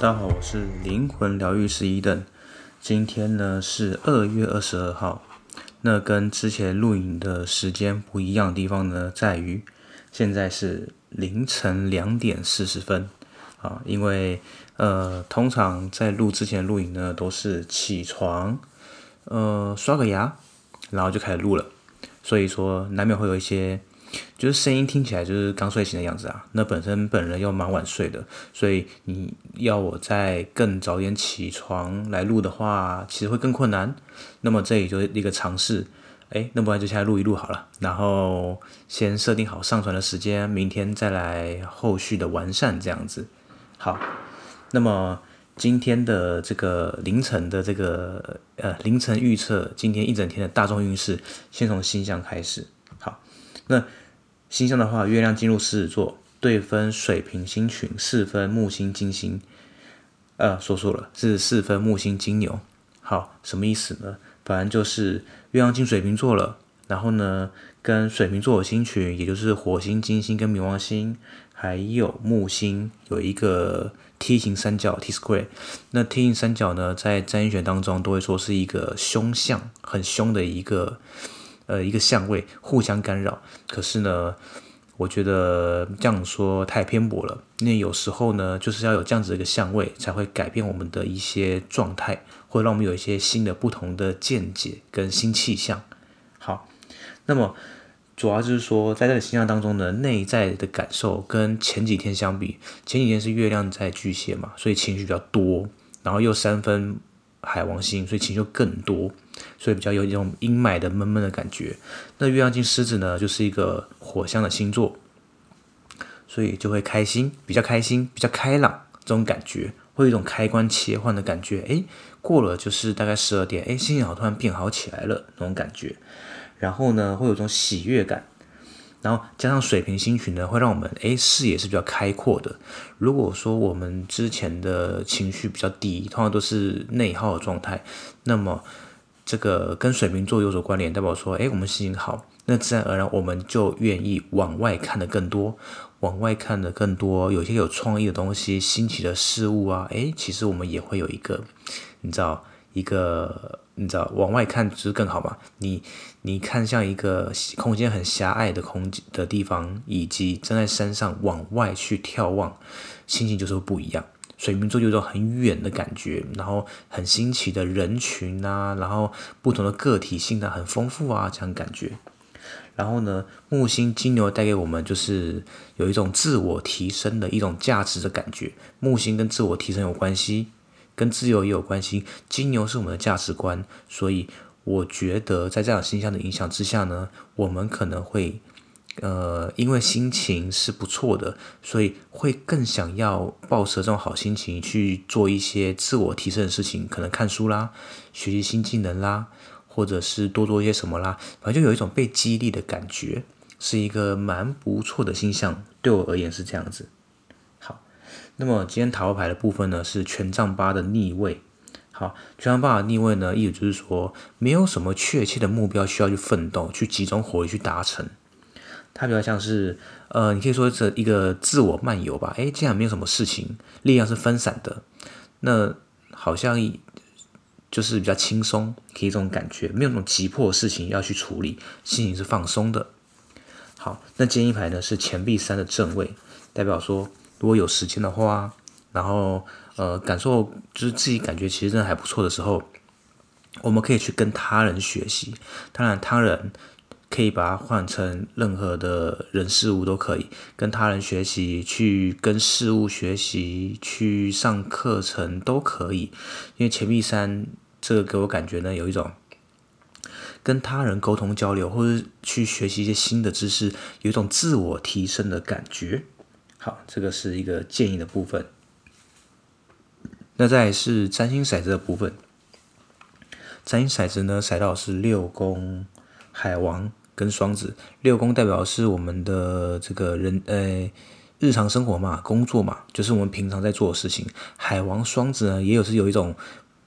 大家好，我是灵魂疗愈师伊登。今天呢是二月二十二号，那跟之前录影的时间不一样的地方呢，在于现在是凌晨两点四十分啊。因为呃，通常在录之前录影呢，都是起床，呃，刷个牙，然后就开始录了，所以说难免会有一些。就是声音听起来就是刚睡醒的样子啊。那本身本人又蛮晚睡的，所以你要我再更早点起床来录的话，其实会更困难。那么这里就是一个尝试，哎，那不然就现在录一录好了。然后先设定好上传的时间，明天再来后续的完善这样子。好，那么今天的这个凌晨的这个呃凌晨预测，今天一整天的大众运势，先从星象开始。那。星象的话，月亮进入狮子座，对分水瓶星群，四分木星金星，呃，说错了，是四分木星金牛。好，什么意思呢？反正就是月亮进水瓶座了，然后呢，跟水瓶座的星群，也就是火星、金星跟冥王星，还有木星，有一个梯形三角 T square。那梯形三角呢，在占星学当中都会说是一个凶相，很凶的一个。呃，一个相位互相干扰，可是呢，我觉得这样说太偏颇了。因为有时候呢，就是要有这样子的一个相位，才会改变我们的一些状态，会让我们有一些新的、不同的见解跟新气象。好，那么主要就是说，在这个星象当中呢，内在的感受跟前几天相比，前几天是月亮在巨蟹嘛，所以情绪比较多，然后又三分海王星，所以情绪更多。所以比较有一种阴霾的闷闷的感觉。那月亮进狮子呢，就是一个火象的星座，所以就会开心，比较开心，比较开朗这种感觉，会有一种开关切换的感觉。诶，过了就是大概十二点，诶，心情好突然变好起来了那种感觉。然后呢，会有一种喜悦感。然后加上水瓶星群呢，会让我们诶视野是比较开阔的。如果说我们之前的情绪比较低，通常都是内耗的状态，那么。这个跟水瓶座有所关联，代表说，哎，我们心情好，那自然而然我们就愿意往外看的更多，往外看的更多，有些有创意的东西、新奇的事物啊，哎，其实我们也会有一个，你知道，一个，你知道，往外看就是更好嘛。你你看像一个空间很狭隘的空间的地方，以及站在山上往外去眺望，心情就是不一样。水瓶座有一种很远的感觉，然后很新奇的人群啊，然后不同的个体性啊，很丰富啊，这样感觉。然后呢，木星金牛带给我们就是有一种自我提升的一种价值的感觉。木星跟自我提升有关系，跟自由也有关系。金牛是我们的价值观，所以我觉得在这样星象的影响之下呢，我们可能会。呃，因为心情是不错的，所以会更想要抱持这种好心情去做一些自我提升的事情，可能看书啦，学习新技能啦，或者是多做一些什么啦，反正就有一种被激励的感觉，是一个蛮不错的星象，对我而言是这样子。那么今天塔罗牌的部分呢，是权杖八的逆位。好，权杖八的逆位呢，意思就是说，没有什么确切的目标需要去奋斗，去集中火力去达成。它比较像是，呃，你可以说是一个自我漫游吧。诶，既然没有什么事情，力量是分散的，那好像就是比较轻松，可以这种感觉，没有那种急迫的事情要去处理，心情是放松的。好，那建议牌呢是钱币三的正位，代表说如果有时间的话，然后呃感受就是自己感觉其实真的还不错的时候，我们可以去跟他人学习，当然他人。可以把它换成任何的人事物都可以，跟他人学习，去跟事物学习，去上课程都可以。因为钱币三这个给我感觉呢，有一种跟他人沟通交流，或者去学习一些新的知识，有一种自我提升的感觉。好，这个是一个建议的部分。那再是占星骰子的部分，占星骰子呢，骰到是六宫海王。跟双子，六宫代表是我们的这个人，呃，日常生活嘛，工作嘛，就是我们平常在做的事情。海王双子呢，也有是有一种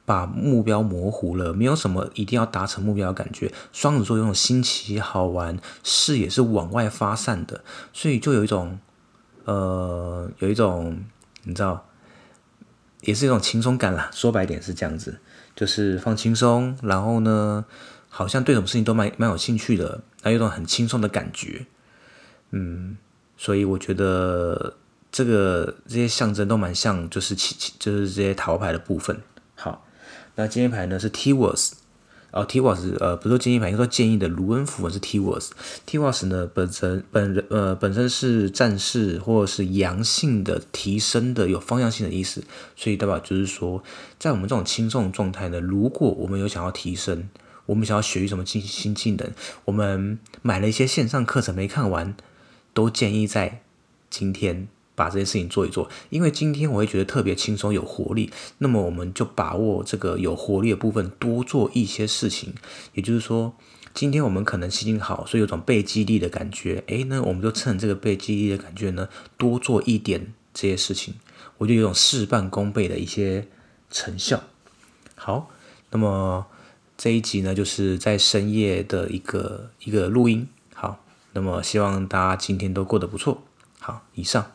把目标模糊了，没有什么一定要达成目标的感觉。双子座有种新奇好玩，视野是往外发散的，所以就有一种，呃，有一种，你知道，也是一种轻松感啦。说白点是这样子，就是放轻松，然后呢，好像对什么事情都蛮蛮有兴趣的，然后有一种很轻松的感觉。嗯，所以我觉得这个这些象征都蛮像，就是其其就是这些塔罗牌的部分。好，那今天牌呢是 T-Worth。哦，T-Worth 呃，不是建议牌，应该说建议的卢恩符文是 T-Worth。T-Worth 呢，本身本人呃本身是战士或者是阳性的提升的有方向性的意思，所以代表就是说，在我们这种轻松的状态呢，如果我们有想要提升，我们想要学习什么新新技能，我们买了一些线上课程没看完，都建议在今天。把这件事情做一做，因为今天我会觉得特别轻松有活力，那么我们就把握这个有活力的部分，多做一些事情。也就是说，今天我们可能心情好，所以有种被激励的感觉。诶，那我们就趁这个被激励的感觉呢，多做一点这些事情，我就有种事半功倍的一些成效。好，那么这一集呢，就是在深夜的一个一个录音。好，那么希望大家今天都过得不错。好，以上。